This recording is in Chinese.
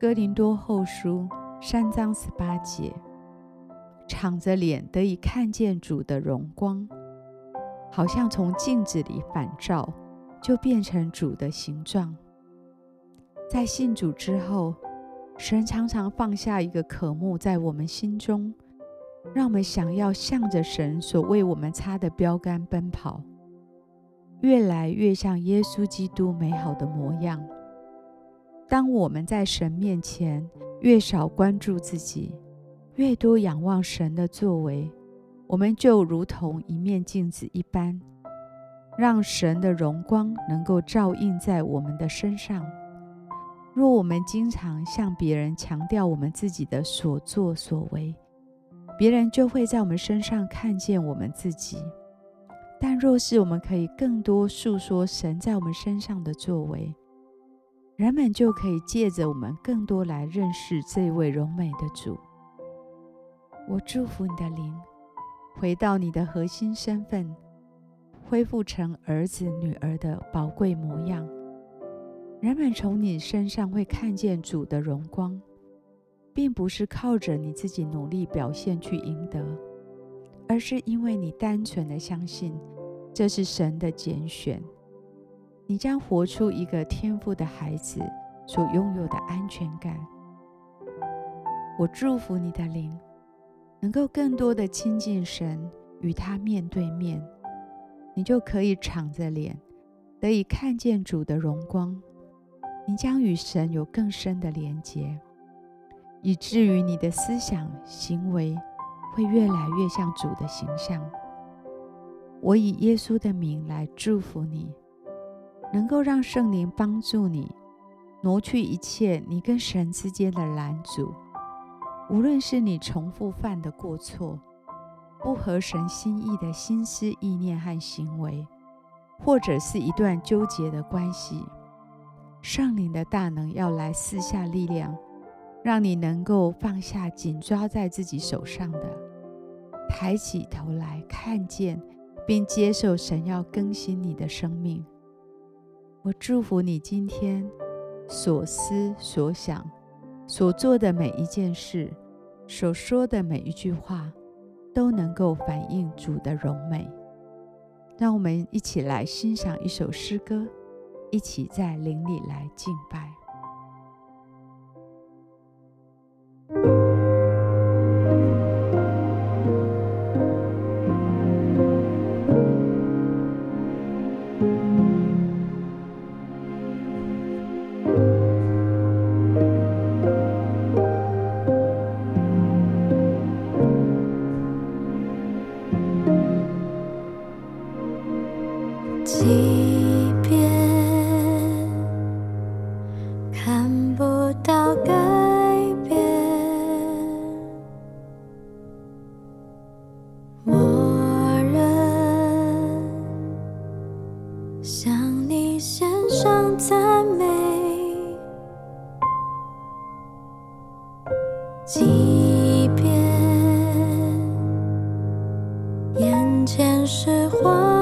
哥林多后书三章十八节，敞着脸得以看见主的荣光，好像从镜子里反照，就变成主的形状。在信主之后，神常常放下一个渴慕在我们心中，让我们想要向着神所为我们擦的标杆奔跑。越来越像耶稣基督美好的模样。当我们在神面前越少关注自己，越多仰望神的作为，我们就如同一面镜子一般，让神的荣光能够照映在我们的身上。若我们经常向别人强调我们自己的所作所为，别人就会在我们身上看见我们自己。但若是我们可以更多诉说神在我们身上的作为，人们就可以借着我们更多来认识这位荣美的主。我祝福你的灵，回到你的核心身份，恢复成儿子女儿的宝贵模样。人们从你身上会看见主的荣光，并不是靠着你自己努力表现去赢得。而是因为你单纯的相信，这是神的拣选，你将活出一个天赋的孩子所拥有的安全感。我祝福你的灵，能够更多的亲近神，与他面对面，你就可以敞着脸，得以看见主的荣光。你将与神有更深的连结，以至于你的思想行为。会越来越像主的形象。我以耶稣的名来祝福你，能够让圣灵帮助你挪去一切你跟神之间的拦阻。无论是你重复犯的过错、不合神心意的心思意念和行为，或者是一段纠结的关系，圣灵的大能要来四下力量。让你能够放下紧抓在自己手上的，抬起头来看见，并接受神要更新你的生命。我祝福你今天所思所想、所做的每一件事、所说的每一句话，都能够反映主的荣美。让我们一起来欣赏一首诗歌，一起在灵里来敬拜。是花。